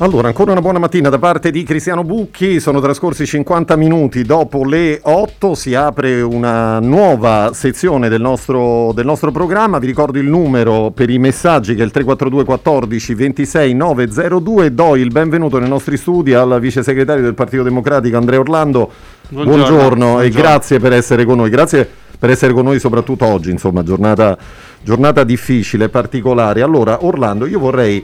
Allora, ancora una buona mattina da parte di Cristiano Bucchi, sono trascorsi 50 minuti. Dopo le 8, si apre una nuova sezione del nostro, del nostro programma, vi ricordo il numero per i messaggi che è il 342 14 26 902, do il benvenuto nei nostri studi al vice segretario del Partito Democratico Andrea Orlando, buongiorno, buongiorno, buongiorno. e grazie per essere con noi, grazie per essere con noi soprattutto oggi, insomma giornata, giornata difficile, particolare. Allora Orlando, io vorrei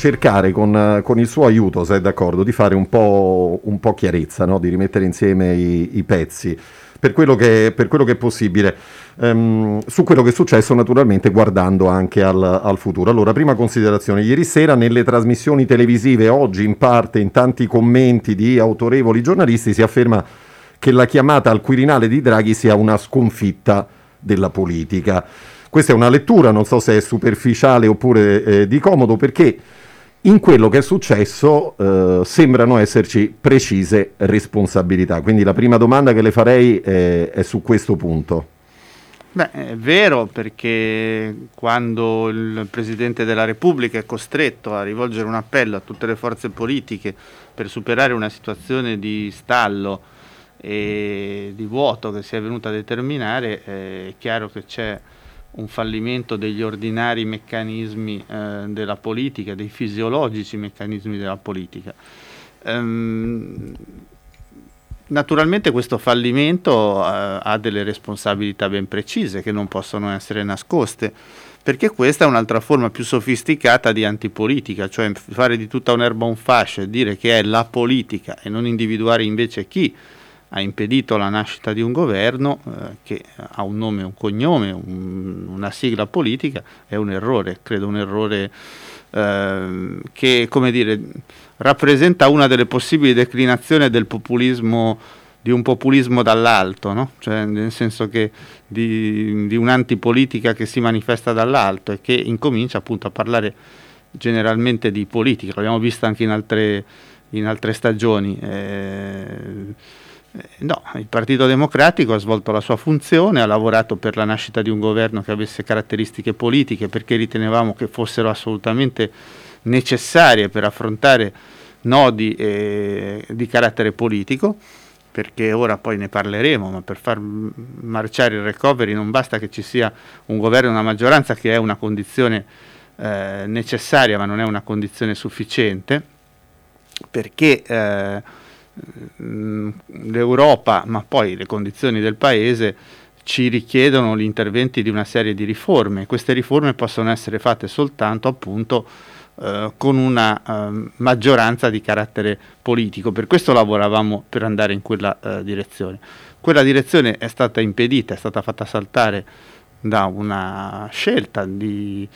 cercare con, con, il suo aiuto, se è d'accordo, di fare un po', un po chiarezza, no? di rimettere insieme i, i pezzi per quello, che, per quello, che, è possibile, um, su quello che è successo naturalmente guardando anche al, al, futuro. Allora, prima considerazione, ieri sera nelle trasmissioni televisive, oggi in parte in tanti commenti di autorevoli giornalisti si afferma che la chiamata al Quirinale di Draghi sia una sconfitta della politica. Questa è una lettura, non so se è superficiale oppure eh, di comodo, perché in quello che è successo eh, sembrano esserci precise responsabilità. Quindi la prima domanda che le farei è, è su questo punto. Beh, è vero perché quando il Presidente della Repubblica è costretto a rivolgere un appello a tutte le forze politiche per superare una situazione di stallo e di vuoto che si è venuta a determinare, è chiaro che c'è un fallimento degli ordinari meccanismi eh, della politica, dei fisiologici meccanismi della politica. Ehm, naturalmente questo fallimento eh, ha delle responsabilità ben precise che non possono essere nascoste, perché questa è un'altra forma più sofisticata di antipolitica, cioè fare di tutta un'erba un fascio e dire che è la politica e non individuare invece chi ha impedito la nascita di un governo eh, che ha un nome, un cognome, un, una sigla politica, è un errore, credo un errore eh, che dire, rappresenta una delle possibili declinazioni del populismo, di un populismo dall'alto, no? cioè, nel senso che di, di un'antipolitica che si manifesta dall'alto e che incomincia appunto a parlare generalmente di politica, l'abbiamo visto anche in altre, in altre stagioni. Eh, no, il Partito Democratico ha svolto la sua funzione, ha lavorato per la nascita di un governo che avesse caratteristiche politiche perché ritenevamo che fossero assolutamente necessarie per affrontare nodi eh, di carattere politico, perché ora poi ne parleremo, ma per far marciare il recovery non basta che ci sia un governo e una maggioranza che è una condizione eh, necessaria ma non è una condizione sufficiente, perché eh, l'Europa, ma poi le condizioni del Paese ci richiedono gli interventi di una serie di riforme. Queste riforme possono essere fatte soltanto appunto eh, con una eh, maggioranza di carattere politico. Per questo lavoravamo per andare in quella eh, direzione. Quella direzione è stata impedita, è stata fatta saltare da una scelta di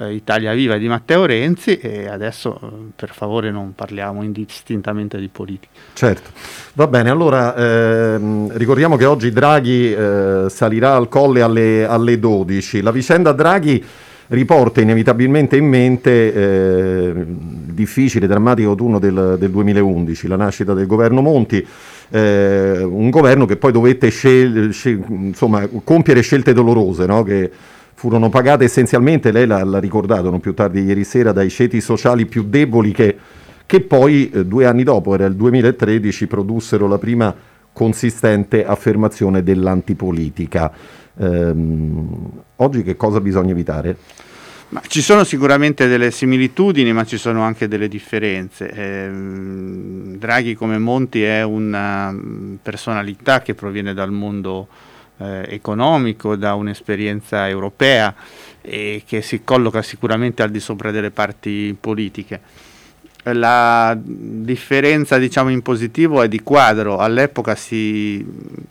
eh, Italia Viva di Matteo Renzi e adesso eh, per favore non parliamo indistintamente di politica. Certo, va bene, allora ehm, ricordiamo che oggi Draghi eh, salirà al colle alle, alle 12. La vicenda Draghi riporta inevitabilmente in mente eh, il difficile, drammatico autunno del, del, 2011, la nascita del governo Monti, eh, un governo che poi dovette scel- scel- insomma, compiere scelte dolorose, no? che furono pagate essenzialmente, lei l'ha, l'ha ricordato non più tardi ieri sera, dai ceti sociali più deboli che, che poi eh, due anni dopo, era il 2013, produssero la prima consistente affermazione dell'antipolitica. Ehm, oggi che cosa bisogna evitare? Ma ci sono sicuramente delle similitudini, ma ci sono anche delle differenze. Eh, Draghi come Monti è una mm, personalità che proviene dal mondo eh, economico, da un'esperienza europea e che si colloca sicuramente al di sopra delle parti politiche. La differenza diciamo, in positivo è di quadro, all'epoca si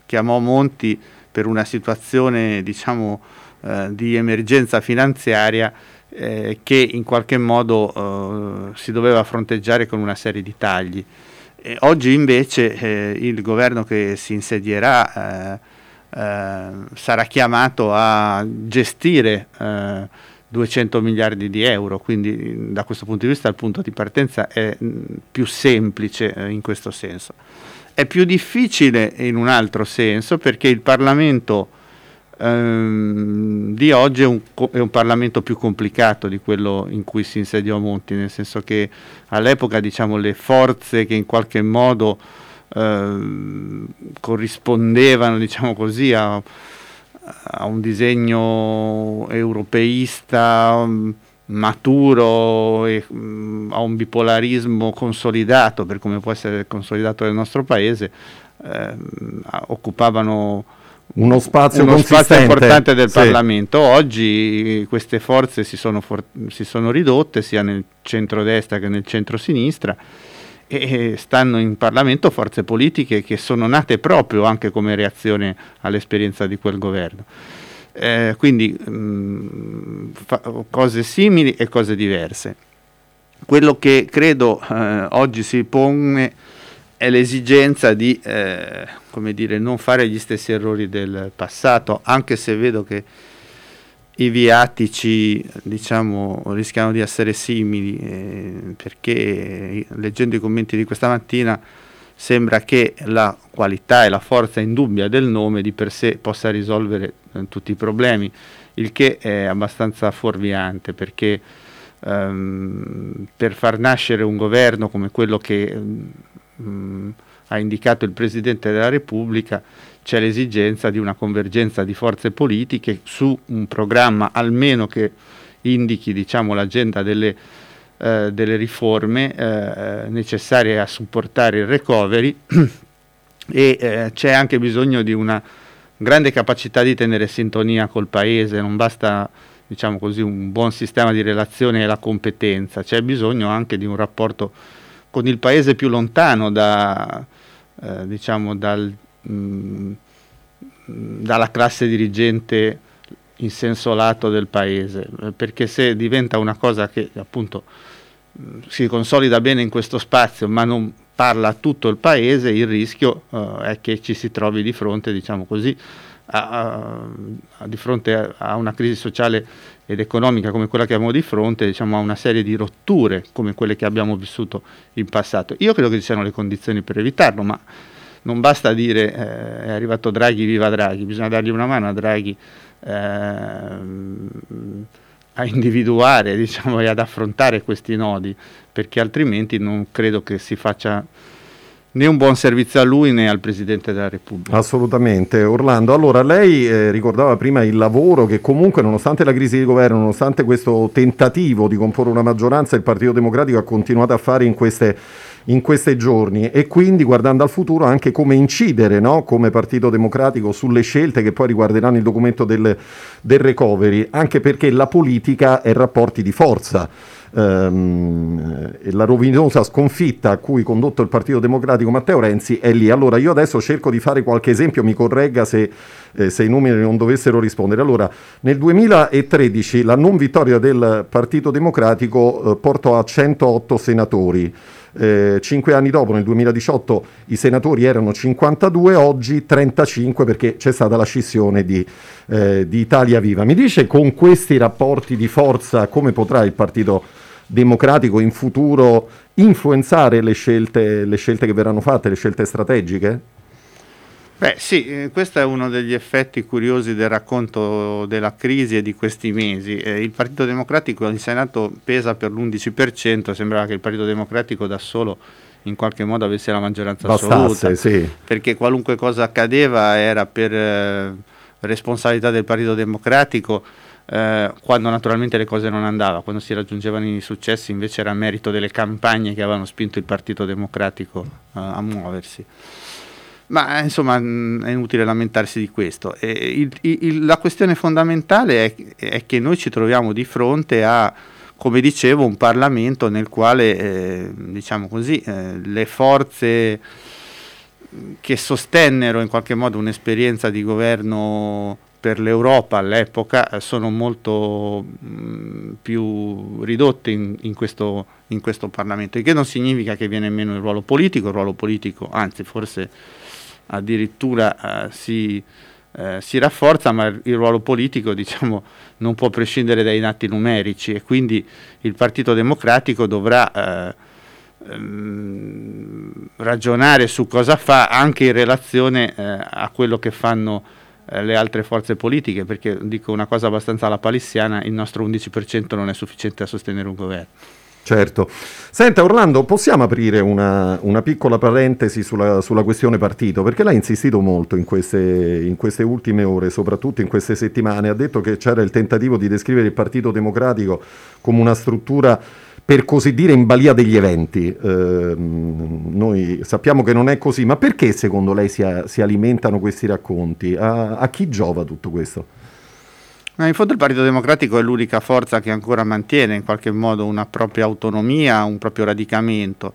chiamò Monti per una situazione diciamo, eh, di emergenza finanziaria eh, che in qualche modo eh, si doveva fronteggiare con una serie di tagli. E oggi invece eh, il governo che si insedierà eh, sarà chiamato a gestire eh, 200 miliardi di euro, quindi da questo punto di vista il punto di partenza è più semplice eh, in questo senso. È più difficile in un altro senso perché il Parlamento ehm, di oggi è un, è un, Parlamento più complicato di quello in cui si insediò Monti, nel senso che all'epoca diciamo, le forze che in qualche modo corrispondevano diciamo così, a a un disegno europeista um, maturo e um, a un bipolarismo consolidato, per come può essere consolidato nel nostro paese, eh, occupavano uno spazio, uno spazio importante del sì. Parlamento. Oggi queste forze si sono, for- si sono ridotte sia nel centro-destra che nel centro-sinistra e stanno in Parlamento forze politiche che sono nate proprio anche come reazione all'esperienza di quel governo. Eh, quindi mh, mm, cose simili e cose diverse. Quello che credo eh, oggi si pone è l'esigenza di eh, dire, non fare gli stessi errori del passato, anche se vedo che i viatici diciamo, rischiano di essere simili eh, perché leggendo i commenti di questa mattina sembra che la qualità e la forza indubbia del nome di per sé possa risolvere eh, tutti i problemi, il che è abbastanza fuorviante perché ehm, per far nascere un governo come quello che mh, mm, ha indicato il Presidente della Repubblica c'è l'esigenza di una convergenza di forze politiche su un programma almeno che indichi diciamo, l'agenda delle, eh, delle riforme eh, necessarie a supportare il recovery. E eh, c'è anche bisogno di una grande capacità di tenere sintonia col paese, non basta diciamo così, un buon sistema di relazione e la competenza, c'è bisogno anche di un rapporto con il paese più lontano da, eh, diciamo, dal mh, dalla classe dirigente in senso lato del paese, perché se diventa una cosa che appunto si consolida bene in questo spazio ma non parla a tutto il paese, il rischio uh, è che ci si trovi di fronte, diciamo così, a, a, di fronte a, una crisi sociale ed economica come quella che abbiamo di fronte, diciamo, a una serie di rotture come quelle che abbiamo vissuto in passato. Io credo che ci siano le condizioni per evitarlo, ma non basta dire eh, è arrivato Draghi, viva Draghi, bisogna dargli una mano a Draghi eh, a individuare diciamo, e ad affrontare questi nodi, perché altrimenti non credo che si faccia né un buon servizio a lui né al Presidente della Repubblica. Assolutamente. Orlando, allora lei eh, ricordava prima il lavoro che comunque nonostante la crisi di governo, nonostante questo tentativo di comporre una maggioranza, il Partito Democratico ha continuato a fare in queste in questi giorni e quindi guardando al futuro anche come incidere no? come Partito Democratico sulle scelte che poi riguarderanno il documento del, del recovery, anche perché la politica è rapporti di forza. Ehm, la rovinosa sconfitta a cui condotto il Partito Democratico Matteo Renzi è lì. Allora io adesso cerco di fare qualche esempio, mi corregga se, eh, se i numeri non dovessero rispondere. Allora, nel 2013 la non vittoria del Partito Democratico eh, portò a 108 senatori. Eh, cinque anni dopo, nel 2018, i senatori erano 52, oggi 35 perché c'è stata la scissione di, eh, di Italia Viva. Mi dice con questi rapporti di forza come potrà il Partito Democratico in futuro influenzare le scelte, le scelte che verranno fatte, le scelte strategiche? Beh sì, eh, questo è uno degli effetti curiosi del racconto della crisi e di questi mesi. Eh, il Partito Democratico in Senato pesa per l'11%, sembrava che il Partito Democratico da solo in qualche modo avesse la maggioranza Bastasse, assoluta, sì. perché qualunque cosa accadeva era per eh, responsabilità del Partito Democratico, eh, quando naturalmente le cose non andavano, quando si raggiungevano i successi invece era merito delle campagne che avevano spinto il Partito Democratico eh, a muoversi. Ma insomma mm, è inutile lamentarsi di questo. Il, il, la questione fondamentale è, è, che noi ci troviamo di fronte a, come dicevo, un Parlamento nel quale, eh, diciamo così, eh, le forze che sostennero in qualche modo un'esperienza di governo per l'Europa all'epoca eh, sono molto mh, mm, più ridotte in, in, questo, in questo Parlamento, il che non significa che viene meno il ruolo politico, il ruolo politico, anzi forse addirittura eh, si, eh, si rafforza, ma il ruolo politico diciamo, non può prescindere dai nati numerici e quindi il Partito Democratico dovrà eh, ehm, ragionare su cosa fa anche in relazione eh, a quello che fanno le altre forze politiche, perché dico una cosa abbastanza alla palissiana, il nostro 11% non è sufficiente a sostenere un governo. Certo. Senta Orlando, possiamo aprire una, una piccola parentesi sulla, sulla, questione partito? Perché lei ha insistito molto in queste, in queste, ultime ore, soprattutto in queste settimane, ha detto che c'era il tentativo di descrivere il Partito Democratico come una struttura per così dire in balia degli eventi. Eh, noi sappiamo che non è così, ma perché secondo lei si, a, si alimentano questi racconti? A, a chi giova tutto questo? Ma in fondo il Partito Democratico è l'unica forza che ancora mantiene in qualche modo una propria autonomia, un proprio radicamento.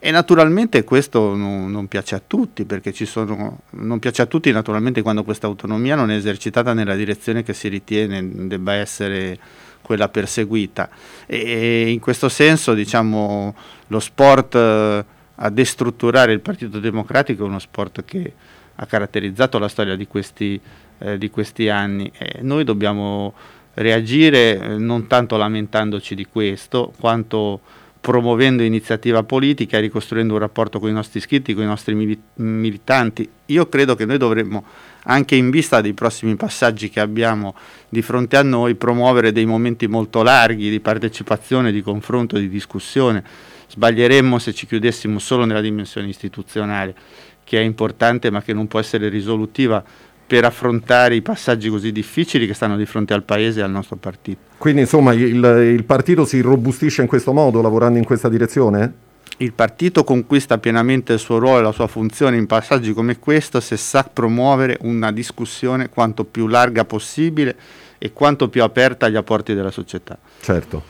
E naturalmente questo non, non piace a tutti, perché sono, non piace a tutti naturalmente quando questa autonomia non è esercitata nella direzione che si ritiene debba essere quella perseguita. E in questo senso diciamo, lo sport eh, a destrutturare il Partito Democratico è uno sport che ha caratterizzato la storia di questi eh, di questi anni. Eh, noi dobbiamo reagire eh, non tanto lamentandoci di questo, quanto promuovendo iniziativa politica ricostruendo un rapporto con i nostri iscritti, con i nostri mili- militanti. Io credo che noi dovremmo, anche in vista dei prossimi passaggi che abbiamo di fronte a noi, promuovere dei momenti molto larghi di partecipazione, di confronto, di discussione. Sbaglieremmo se ci chiudessimo solo nella dimensione istituzionale, che è importante ma che non può essere risolutiva per affrontare i passaggi così difficili che stanno di fronte al Paese e al nostro partito. Quindi insomma il, il partito si robustisce in questo modo, lavorando in questa direzione? Il partito conquista pienamente il suo ruolo e la sua funzione in passaggi come questo se sa promuovere una discussione quanto più larga possibile e quanto più aperta agli apporti della società. Certo.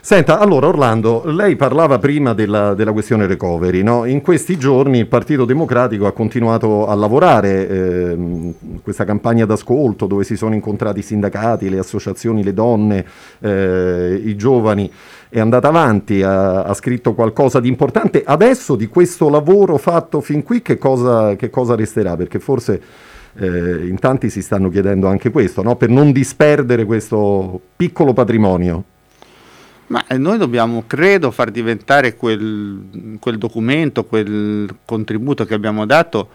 Senta, allora Orlando, lei parlava prima della, della questione recovery, no? in questi giorni il Partito Democratico ha continuato a lavorare, eh, questa campagna d'ascolto dove si sono incontrati i sindacati, le associazioni, le donne, eh, i giovani, è andata avanti, ha, ha, scritto qualcosa di importante. Adesso di questo lavoro fatto fin qui che cosa, che cosa resterà? Perché forse eh, in tanti si stanno chiedendo anche questo, no? per non disperdere questo piccolo patrimonio. Ma eh, noi dobbiamo, credo, far diventare quel, quel documento, quel contributo che abbiamo dato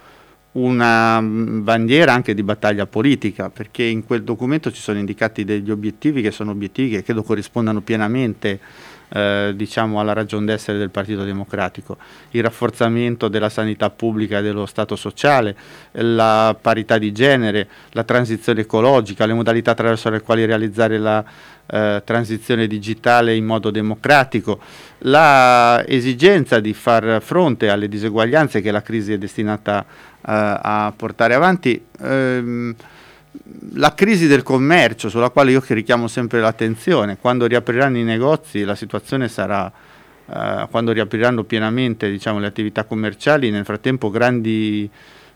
una mm, bandiera anche di battaglia politica, perché in quel documento ci sono indicati degli obiettivi che sono obiettivi che credo corrispondano pienamente eh, diciamo alla ragion d'essere del Partito Democratico, il rafforzamento della sanità pubblica e dello Stato sociale, la parità di genere, la transizione ecologica, le modalità attraverso le quali realizzare la eh, transizione digitale in modo democratico, la esigenza di far fronte alle diseguaglianze che la crisi è destinata eh, a portare avanti, ehm, la crisi del commercio sulla quale io richiamo sempre l'attenzione, quando riapriranno i negozi la situazione sarà, eh, quando riapriranno pienamente diciamo, le attività commerciali, nel frattempo grandi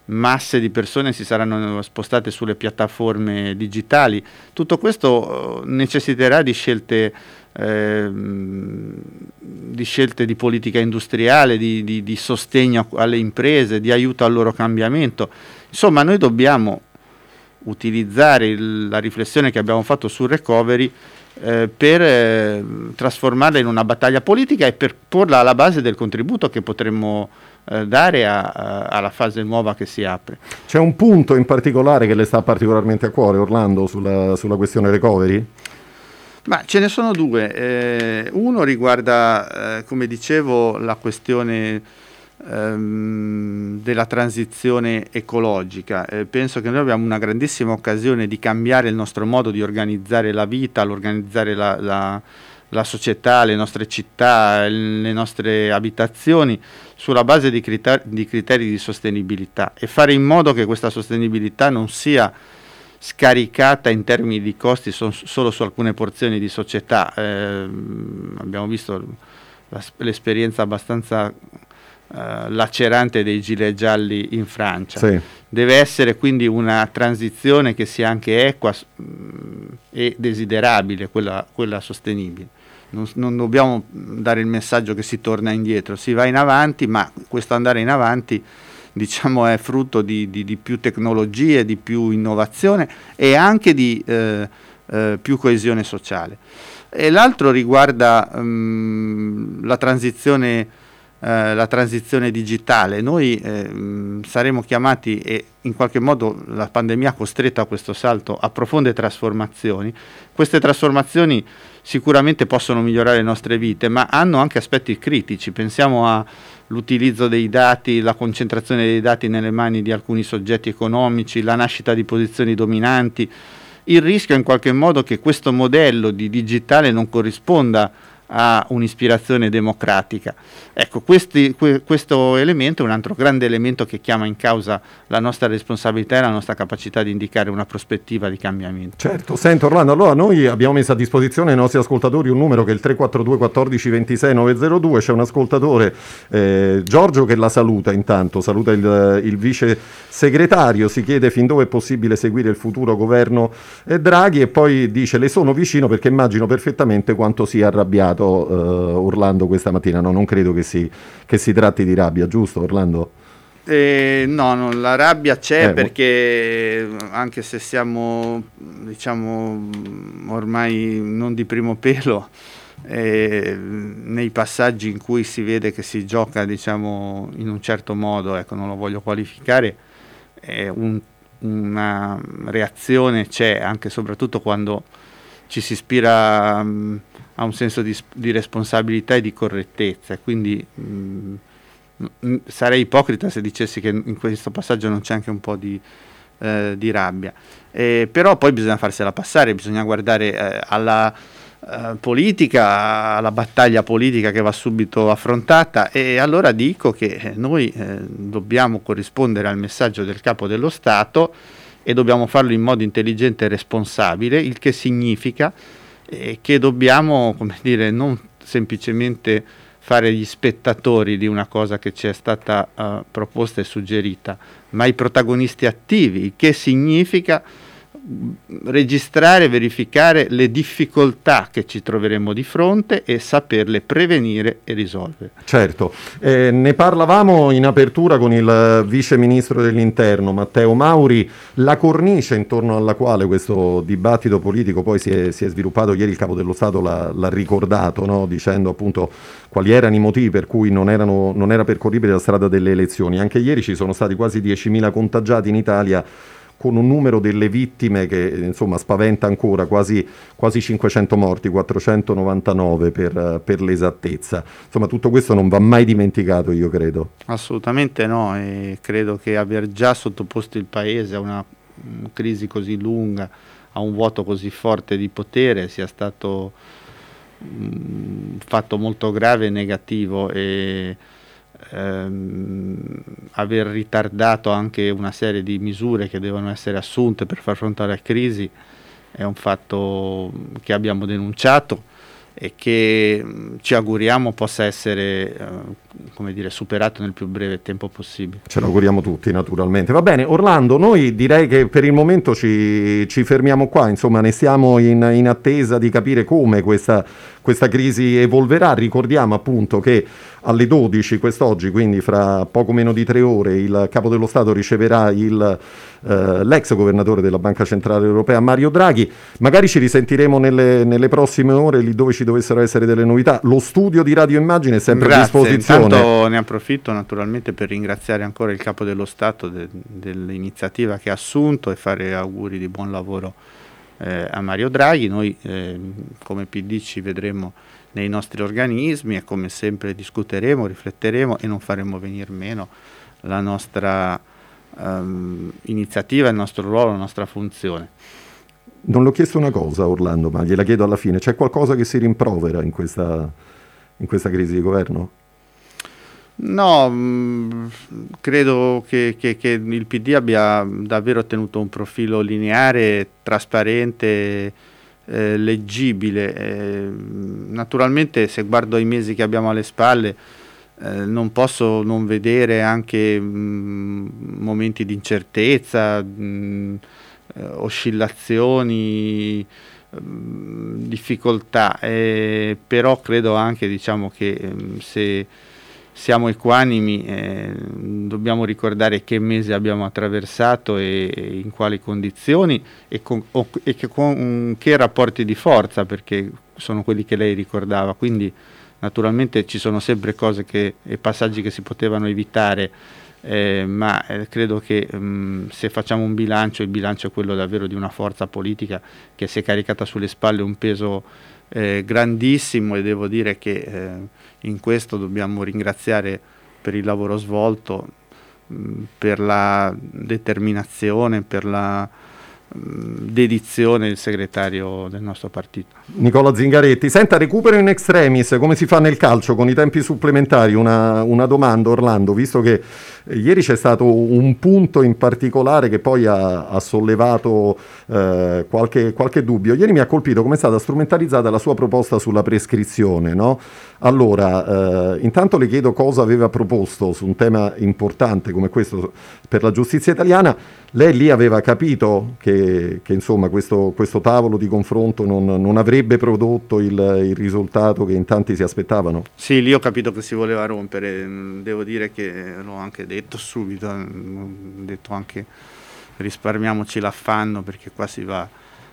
masse di persone si saranno spostate sulle piattaforme digitali. Tutto questo eh, necessiterà di scelte, eh, di, scelte di politica industriale, di, di, di, sostegno alle imprese, di aiuto al loro cambiamento. Insomma, noi dobbiamo utilizzare il, la riflessione che abbiamo fatto sul recovery eh, per eh, trasformarla in una battaglia politica e per porla alla base del contributo che potremmo eh, dare a, a, alla fase nuova che si apre. C'è un punto in particolare che le sta particolarmente a cuore, Orlando, sulla, sulla questione recovery? Ma ce ne sono due. Eh, uno riguarda, eh, come dicevo, la questione ehm, della transizione ecologica. Eh, penso che noi abbiamo una grandissima occasione di cambiare il nostro modo di organizzare la vita, l'organizzare la, la la società, le nostre città, le nostre abitazioni sulla base di criteri, di criteri di sostenibilità e fare in modo che questa sostenibilità non sia scaricata in termini di costi so, solo su alcune porzioni di società. Eh, abbiamo visto la, l'esperienza abbastanza eh, lacerante dei gilet gialli in Francia. Sì. Deve essere quindi una transizione che sia anche equa mh, mm, e desiderabile, quella, quella sostenibile non, non, dobbiamo dare il messaggio che si torna indietro, si va in avanti, ma questo andare in avanti diciamo, è frutto di, di, di, più tecnologie, di più innovazione e anche di eh, eh, più coesione sociale. E l'altro riguarda um, la transizione eh, la transizione digitale. Noi eh, saremo chiamati e in qualche modo la pandemia ha costretto a questo salto a profonde trasformazioni. Queste trasformazioni sicuramente possono migliorare le nostre vite, ma hanno anche aspetti critici. Pensiamo all'utilizzo dei dati, la concentrazione dei dati nelle mani di alcuni soggetti economici, la nascita di posizioni dominanti. Il rischio è in qualche modo che questo modello di digitale non corrisponda a un'ispirazione democratica. Ecco, questi, que, questo elemento è un altro grande elemento che chiama in causa la nostra responsabilità e la nostra capacità di indicare una prospettiva di cambiamento. Certo, sento Orlando, allora noi abbiamo messo a disposizione ai nostri ascoltatori un numero che è il 342 14 26 902, c'è un ascoltatore, eh, Giorgio, che la saluta intanto, saluta il, il vice segretario, si chiede fin dove è possibile seguire il futuro governo eh, Draghi e poi dice le sono vicino perché immagino perfettamente quanto sia arrabbiato uh, Orlando questa mattina. No, non credo che si, che si tratti di rabbia, giusto Orlando? Eh, no, no, la rabbia c'è eh, perché anche se siamo diciamo ormai non di primo pelo, eh, nei passaggi in cui si vede che si gioca diciamo in un certo modo, ecco, non lo voglio qualificare, un, una reazione c'è anche e soprattutto quando ci si ispira um, ha un senso di, di responsabilità e di correttezza, quindi mh, mm, mh, sarei ipocrita se dicessi che in questo passaggio non c'è anche un po' di, eh, di rabbia. Eh, però poi bisogna farsela passare, bisogna guardare eh, alla eh, politica, alla battaglia politica che va subito affrontata e allora dico che noi eh, dobbiamo corrispondere al messaggio del capo dello Stato e dobbiamo farlo in modo intelligente e responsabile, il che significa e che dobbiamo, come dire, non semplicemente fare gli spettatori di una cosa che ci è stata uh, proposta e suggerita, ma i protagonisti attivi, che significa registrare e verificare le difficoltà che ci troveremo di fronte e saperle prevenire e risolvere. Certo, eh, ne parlavamo in apertura con il vice ministro dell'interno Matteo Mauri, la cornice intorno alla quale questo dibattito politico poi si è, si è sviluppato, ieri il capo dello Stato l'ha, l'ha ricordato, no? dicendo appunto quali erano i motivi per cui non, erano, non era percorribile la strada delle elezioni. Anche ieri ci sono stati quasi 10.000 contagiati in Italia con un numero delle vittime che insomma spaventa ancora, quasi, quasi 500 morti, 499 per, per, l'esattezza. Insomma tutto questo non va mai dimenticato, io credo. Assolutamente no, e credo che aver già sottoposto il Paese a una, una crisi così lunga, a un vuoto così forte di potere sia stato un fatto molto grave e negativo. E, ehm, aver ritardato anche una serie di misure che devono essere assunte per far fronte alla crisi è un fatto che abbiamo denunciato e che mm, ci auguriamo possa essere eh, dire, superato nel più breve tempo possibile. Ce lo auguriamo tutti naturalmente. Va bene, Orlando, noi direi che per il momento ci, ci fermiamo qua, insomma ne siamo in, in attesa di capire come questa, questa crisi evolverà. Ricordiamo appunto che alle 12 quest'oggi, quindi fra poco meno di tre ore, il Capo dello Stato riceverà il, eh, l'ex governatore della Banca Centrale Europea Mario Draghi. Magari ci risentiremo nelle, nelle, prossime ore, lì dove ci dovessero essere delle novità. Lo studio di Radio Immagine è sempre Grazie. a disposizione. Intanto ne approfitto naturalmente per ringraziare ancora il Capo dello Stato de, dell'iniziativa che ha assunto e fare auguri di buon lavoro eh, a Mario Draghi. Noi eh, come PD ci vedremo nei nostri organismi e come sempre discuteremo, rifletteremo e non faremo venire meno la nostra um, iniziativa, il nostro ruolo, la nostra funzione. Non l'ho chiesto una cosa Orlando, ma gliela chiedo alla fine. C'è qualcosa che si rimprovera in questa, in questa crisi di governo? No, mh, mm, credo che, che, che, il PD abbia davvero tenuto un profilo lineare, trasparente, eh, leggibile. Eh, naturalmente se guardo i mesi che abbiamo alle spalle eh, non posso non vedere anche mh, mm, momenti di incertezza, mh, mm, oscillazioni, difficoltà, eh, però credo anche diciamo, che se siamo equanimi, eh, dobbiamo ricordare che mese abbiamo attraversato e, e in quali condizioni e, con, o, e che, con, che rapporti di forza, perché sono quelli che lei ricordava. Quindi naturalmente ci sono sempre cose che, e passaggi che si potevano evitare, eh, ma eh, credo che mh, mm, se facciamo un bilancio, il bilancio è quello davvero di una forza politica che si è caricata sulle spalle un peso eh, grandissimo e devo dire che eh, in questo dobbiamo ringraziare per il lavoro svolto, mh, per la determinazione, per la dedizione il segretario del nostro partito. Nicola Zingaretti, senta recupero in extremis, come si fa nel calcio con i tempi supplementari? Una, una domanda Orlando, visto che ieri c'è stato un punto in particolare che poi ha, ha sollevato eh, qualche, qualche, dubbio. Ieri mi ha colpito come è stata strumentalizzata la sua proposta sulla prescrizione. No? Allora, eh, intanto le chiedo cosa aveva proposto su un tema importante come questo per la giustizia italiana. Lei lì aveva capito che, che insomma, questo, questo, tavolo di confronto non, non avrebbe prodotto il, il, risultato che in tanti si aspettavano? Sì, lì ho capito che si voleva rompere. Devo dire che l'ho anche detto subito, ho detto anche risparmiamoci l'affanno perché qua si va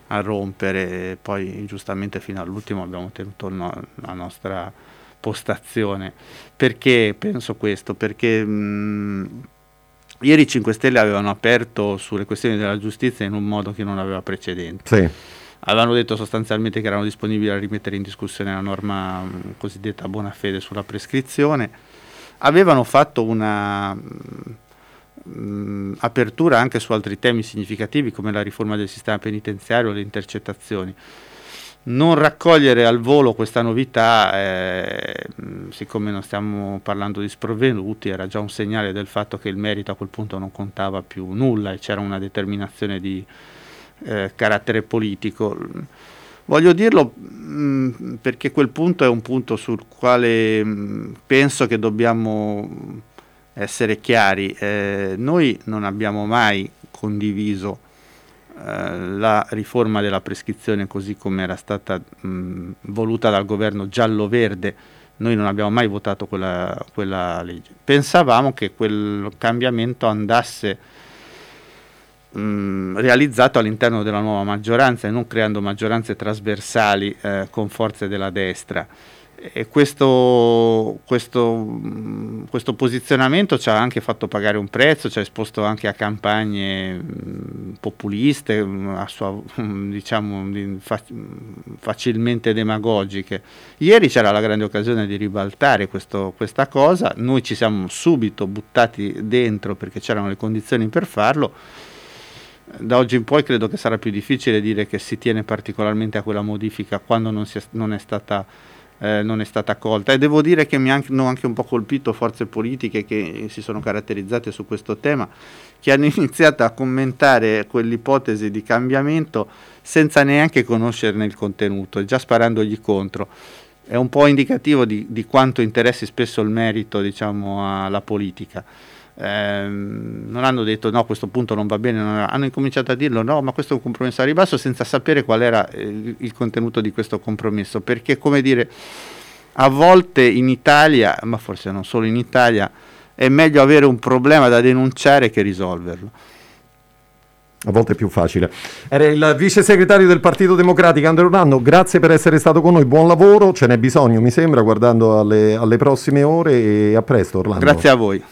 a rompere. E poi giustamente fino all'ultimo abbiamo tenuto no, la nostra postazione. Perché penso questo? Perché... Mh, Ieri i 5 Stelle avevano aperto sulle questioni della giustizia in un modo che non aveva precedenti. Sì. Avevano detto sostanzialmente che erano disponibili a rimettere in discussione la norma mh, cosiddetta buona fede sulla prescrizione. Avevano fatto una mh, apertura anche su altri temi significativi come la riforma del sistema penitenziario le intercettazioni non raccogliere al volo questa novità, eh, siccome non stiamo parlando di sprovvenuti, era già un segnale del fatto che il merito a quel punto non contava più nulla e c'era una determinazione di eh, carattere politico. Voglio dirlo mh, perché quel punto è un punto sul quale mh, penso che dobbiamo essere chiari. Eh, noi non abbiamo mai condiviso eh, la riforma della prescrizione così come era stata mh, voluta dal governo giallo-verde, noi non abbiamo mai votato quella, quella legge. Pensavamo che quel cambiamento andasse mh, realizzato all'interno della nuova maggioranza e non creando maggioranze trasversali eh, con forze della destra e questo, questo, questo, posizionamento ci ha anche fatto pagare un prezzo, ci ha esposto anche a campagne populiste, a sua, diciamo facilmente demagogiche. Ieri c'era la grande occasione di ribaltare questo, questa cosa, noi ci siamo subito buttati dentro perché c'erano le condizioni per farlo. Da oggi in poi credo che sarà più difficile dire che si tiene particolarmente a quella modifica quando non, è, non è stata eh, non è stata accolta e devo dire che mi hanno anche un po' colpito forze politiche che si sono caratterizzate su questo tema, che hanno iniziato a commentare quell'ipotesi di cambiamento senza neanche conoscerne il contenuto, già sparandogli contro. È un po' indicativo di, di quanto interessi spesso il merito diciamo, alla politica ehm, non hanno detto no, a questo punto non va bene, non hanno incominciato a dirlo no, ma questo è un compromesso a ribasso senza sapere qual era il, il contenuto di questo compromesso, perché come dire, a volte in Italia, ma forse non solo in Italia, è meglio avere un problema da denunciare che risolverlo. A volte è più facile. Era il vice segretario del Partito Democratico Andrea Orlando, grazie per essere stato con noi, buon lavoro, ce n'è bisogno mi sembra guardando alle, alle prossime ore e a presto Orlando. Grazie a voi.